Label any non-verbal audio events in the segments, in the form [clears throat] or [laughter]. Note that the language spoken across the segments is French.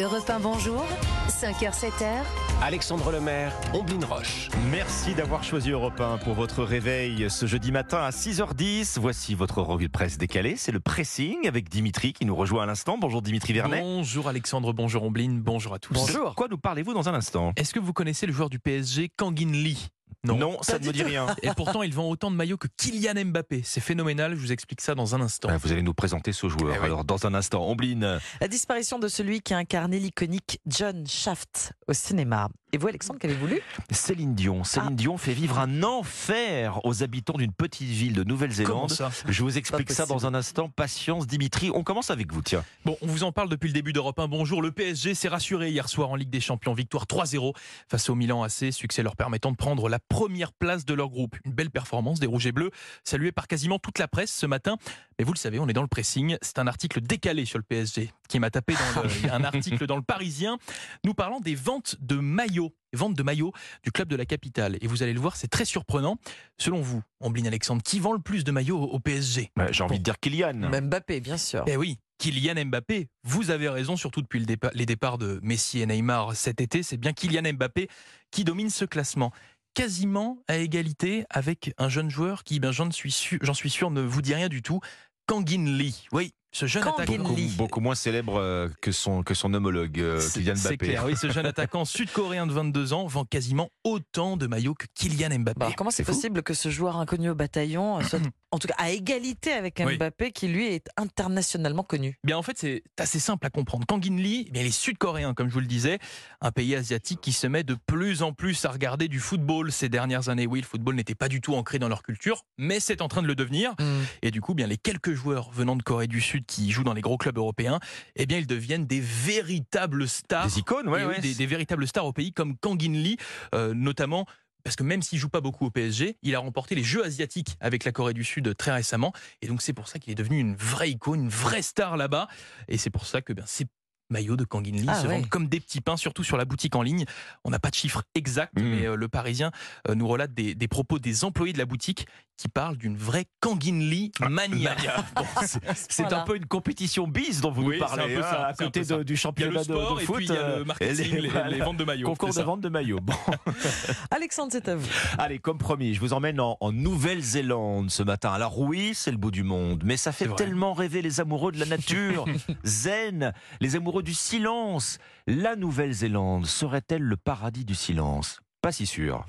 Europe 1, bonjour. 5h, 7h. Alexandre Lemaire, Omblin Roche. Merci d'avoir choisi Europe 1 pour votre réveil ce jeudi matin à 6h10. Voici votre revue de presse décalée. C'est le pressing avec Dimitri qui nous rejoint à l'instant. Bonjour Dimitri Vernet. Bonjour Alexandre, bonjour Omblin, bonjour à tous. De quoi nous parlez-vous dans un instant? Est-ce que vous connaissez le joueur du PSG, Kangin Lee? Non, ça ne me dit rien. Et pourtant, il vend autant de maillots que Kylian Mbappé. C'est phénoménal, je vous explique ça dans un instant. Ah, vous allez nous présenter ce joueur. Eh oui. Alors, dans un instant, Ombline. La disparition de celui qui a incarné l'iconique John Shaft au cinéma. Et vous, Alexandre, qu'avez-vous lu? Céline Dion. Céline Ah. Dion fait vivre un enfer aux habitants d'une petite ville de Comment Nouvelle-Zélande. ça? Je vous explique ça dans un instant. Patience, Dimitri. On commence avec vous, tiens. Bon, on vous en parle depuis le début d'Europe 1. Bonjour, le PSG s'est rassuré hier soir en Ligue des Champions. Victoire 3-0 face au Milan AC, succès leur permettant de prendre la première place de leur groupe. Une belle performance des Rouges et Bleus, saluée par quasiment toute la presse ce matin. Mais vous le savez, on est dans le pressing. C'est un article décalé sur le PSG qui m'a tapé dans le- [laughs] un article dans le Parisien nous parlant des ventes de maillots. Ventes de maillots du club de la capitale. Et vous allez le voir, c'est très surprenant. Selon vous, Ambline Alexandre, qui vend le plus de maillots au PSG Ouais, J'ai envie de dire Kylian. Mbappé, bien sûr. eh oui, Kylian Mbappé, vous avez raison, surtout depuis le dépa- les départs de Messi et Neymar cet été, c'est bien Kylian Mbappé qui domine ce classement. Quasiment à égalité avec un jeune joueur qui, ben, j'en suis, sûr, j'en suis sûr, ne vous dit rien du tout, Kangin Lee. Oui, ce jeune attaquant. Beaucoup, Lee. beaucoup moins célèbre euh, que son, que son homologue, euh, C'est- Kylian C'est Mbappé. clair, oui, ce jeune [laughs] attaquant sud-coréen de 22 ans vend quasiment autant de maillots que Kylian Mbappé. Bah, comment c'est c'est possible que ce joueur inconnu au bataillon soit, [clears throat] en tout cas, à égalité avec Oui. Mbappé, qui lui est internationalement connu? Bien, en fait, c'est assez simple à comprendre. Kangin Lee, eh bien, il est sud-coréen, comme je vous le disais, un pays asiatique qui se met de plus en plus à regarder du football ces dernières années. Oui, le football n'était pas du tout ancré dans leur culture, mais c'est en train de le devenir. Et du coup, bien, les quelques joueurs venant de Corée du Sud qui jouent dans les gros clubs européens, eh bien, ils deviennent des véritables stars. Des icônes, ouais, ouais. des, des véritables stars au pays, comme Kangin Lee, euh, notamment. Parce que même s'il joue pas beaucoup au PSG, il a remporté les Jeux asiatiques avec la Corée du Sud très récemment. Et donc c'est pour ça qu'il est devenu une vraie icône, une vraie star là-bas. Et c'est pour ça que ben, ces maillots de Kangin Lee Ah se ouais. vendent comme des petits pains, surtout sur la boutique en ligne. On n'a pas de chiffres exacts, Mm. mais euh, le Parisien euh, nous relate des, des propos des employés de la boutique qui parlent d'une vraie Kangin Lee mania. [laughs] Bon, c'est- Voilà. un peu une compétition bise dont vous Oui, nous parlez, c'est un peu ça, à c'est un côté peu ça. de- du Il y a championnat le de- sport de, et foot. puis il y a euh, le marketing, les- les, voilà. les ventes de maillots. Concours de vente de maillots. Bon. [laughs] Alexandre, c'est à vous. Allez, comme promis, je vous emmène en, en Nouvelle-Zélande ce matin. Alors oui, c'est le bout du monde, mais ça fait tellement rêver les amoureux de la nature, [laughs] zen, les amoureux du silence. La Nouvelle-Zélande serait-elle le paradis du silence? Pas si sûr.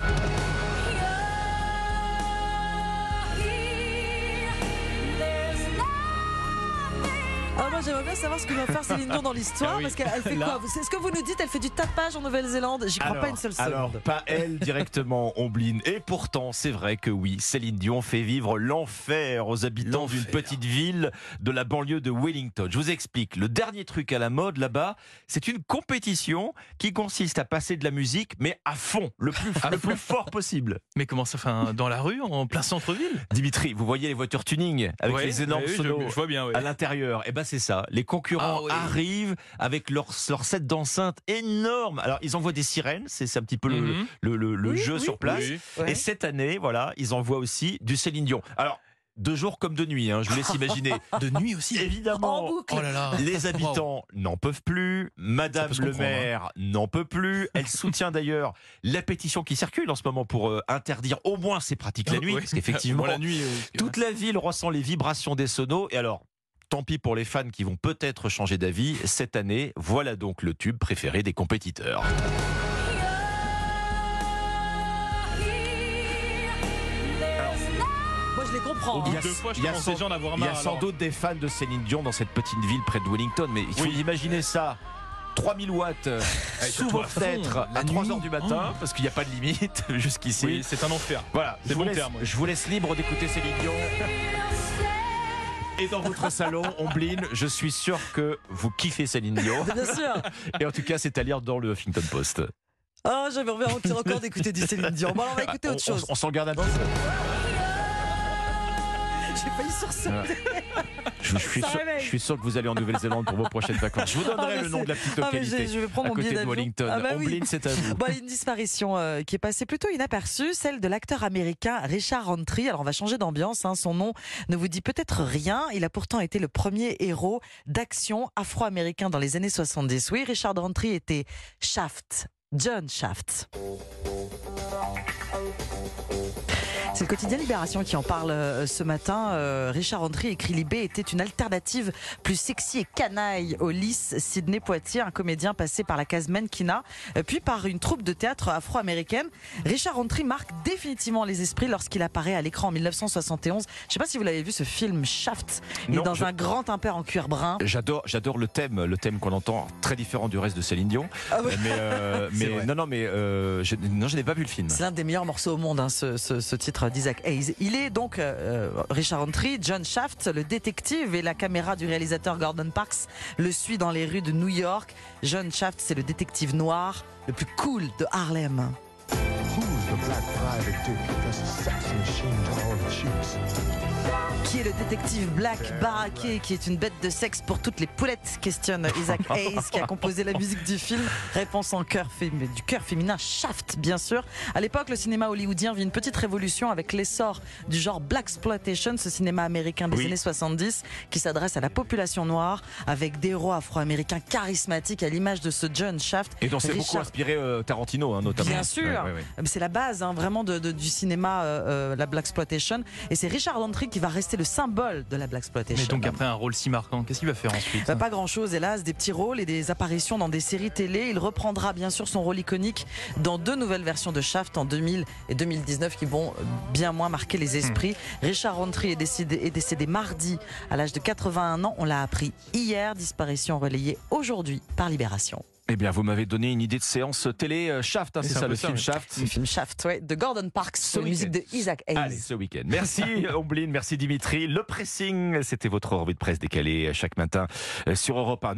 J'aimerais bien savoir ce que va faire Céline Dion dans l'histoire, Ah oui. parce qu'elle elle fait Là. quoi C'est ce que vous nous dites Elle fait du tapage en Nouvelle-Zélande J'y crois pas une seule seconde. alors, pas elle directement, Ombline. Et pourtant, c'est vrai que oui, Céline Dion fait vivre l'enfer aux habitants d'une petite ville de la banlieue de Wellington. Je vous explique. Le dernier truc à la mode là-bas, c'est une compétition qui consiste à passer de la musique, mais à fond, le plus, À le plus fort possible. Mais comment ça, enfin, dans la rue, en plein centre-ville? Dimitri, vous voyez les voitures tuning avec Ouais, les énormes ouais, oui, je- sonos Je, vois bien, oui. à l'intérieur. Et ben c'est ça. Les concurrents Ah oui. arrivent avec leur, leur set d'enceinte énorme. Alors ils envoient des sirènes, c'est un petit peu le, Mhm. le, le- le Oui, jeu oui, sur place. Oui. Ouais. Et cette année, voilà, ils envoient aussi du Céline Dion. Alors de jour comme de nuit, hein, je vous laisse [laughs] imaginer. De nuit aussi. En Évidemment. boucle. Oh là là. Les habitants n'en peuvent plus, Madame le hein. maire n'en peut plus. Elle [laughs] soutient d'ailleurs la pétition qui circule en ce moment pour euh, interdire au moins ces pratiques la nuit, Ouais. parce qu'effectivement, nuit. euh, toute la ville ressent les vibrations des sonos. Et alors, tant pis pour les fans qui vont peut-être changer d'avis. Cette année, voilà donc le tube préféré des compétiteurs. Moi, je les comprends. Au bout de deux fois, je il y a sans- Il y a sans doute des fans de Céline Dion dans cette petite ville près de Wellington, mais il faut Oui. imaginer ça. 3000 watts sous vos fenêtres à 3 nuit. heures du matin, Oh. parce qu'il n'y a pas de limite [laughs] jusqu'ici. Oui, c'est un enfer. Voilà, C'est je vous, bon laisse, terme, oui. je vous laisse libre d'écouter Céline Dion. [laughs] Et dans votre salon, Ombline, je suis sûr que vous kiffez Céline Dion. [laughs] Bien sûr. Et en tout cas, c'est à lire dans le Huffington Post. Oh, j'avais envie encore d'écouter du Céline Dion. Bon, alors, on va écouter On- autre chose. On, on s'en garde petit peu. J'ai failli sursauter. Je, je suis Ça sûr, je suis sûr que vous allez en Nouvelle-Zélande pour vos prochaines vacances. Je vous donnerai Ah, bah, le nom de la petite Ah, localité. je, je vais prendre à mon côté billet de. Wellington. Ah, bah oui. C'est à vous. Bon, une disparition euh, qui est passée plutôt inaperçue, celle de l'acteur américain Richard Roundtree. Alors on va changer d'ambiance, hein. son nom ne vous dit peut-être rien. Il a pourtant été le premier héros d'action afro-américain dans les années 70. Oui, Richard Roundtree était Shaft, John Shaft. C'est le quotidien Libération qui en parle euh, ce matin. Euh, Richard Roundtree écrit Libé était une alternative plus sexy et canaille au lys Sidney Poitier, un comédien passé par la case Menkina, euh, puis par une troupe de théâtre afro-américaine. Richard Roundtree marque définitivement les esprits lorsqu'il apparaît à l'écran en 1971. Je ne sais pas si vous l'avez vu, ce film Shaft. Il Non, est dans je- un grand impair en cuir brun. J'adore, j'adore le thème, le thème qu'on entend, très différent du reste de Céline Dion. Ah ouais. Mais, euh, [laughs] C'est mais non, non, mais euh, je, non, je n'ai pas vu le film. C'est l'un des meilleurs morceaux au monde, hein, ce, ce- ce titre d'Isaac Hayes. Il est donc euh, Richard Roundtree, John Shaft, le détective, et la caméra du réalisateur Gordon Parks le suit dans les rues de New York. John Shaft, c'est le détective noir le plus cool de Harlem. Who's the black private dick Qui est le détective Black Baraquet, qui est une bête de sexe pour toutes les poulettes Questionne Isaac [laughs] Hayes, qui a composé la musique du film. Réponse en cœur du cœur féminin, Shaft, bien sûr. À l'époque, le cinéma hollywoodien vit une petite révolution avec l'essor du genre Black Exploitation, ce cinéma américain des Oui. années 70, qui s'adresse à la population noire, avec des héros afro-américains charismatiques à l'image de ce John Shaft. Et dont c'est beaucoup inspiré euh, Tarantino, hein, notamment. Bien sûr. Ouais, ouais, ouais. C'est la base hein, vraiment de- de- du cinéma, euh, euh, la Black Exploitation. Et c'est Richard Roundtree qui va rester le symbole de la Black Exploitation. Mais donc après un rôle si marquant, qu'est-ce qu'il va faire ensuite Bah, pas grand chose, hélas, des petits rôles et des apparitions dans des séries télé. Il reprendra bien sûr son rôle iconique dans deux nouvelles versions de Shaft en 2000 et 2019 qui vont bien moins marquer les esprits. Richard Roundtree est décédé, est décédé mardi à l'âge de 81 ans. On l'a appris hier. Disparition relayée aujourd'hui par Libération. Eh bien, vous m'avez donné une idée de séance télé euh, Shaft, hein, c'est ça le film oui. Shaft. Le film Shaft, ouais, de Gordon Parks, la musique de. Isaac Hayes. Allez, ce week-end. Merci [laughs] Omblin, merci Dimitri. Le pressing, c'était votre revue de presse décalée chaque matin euh, sur Europe 1.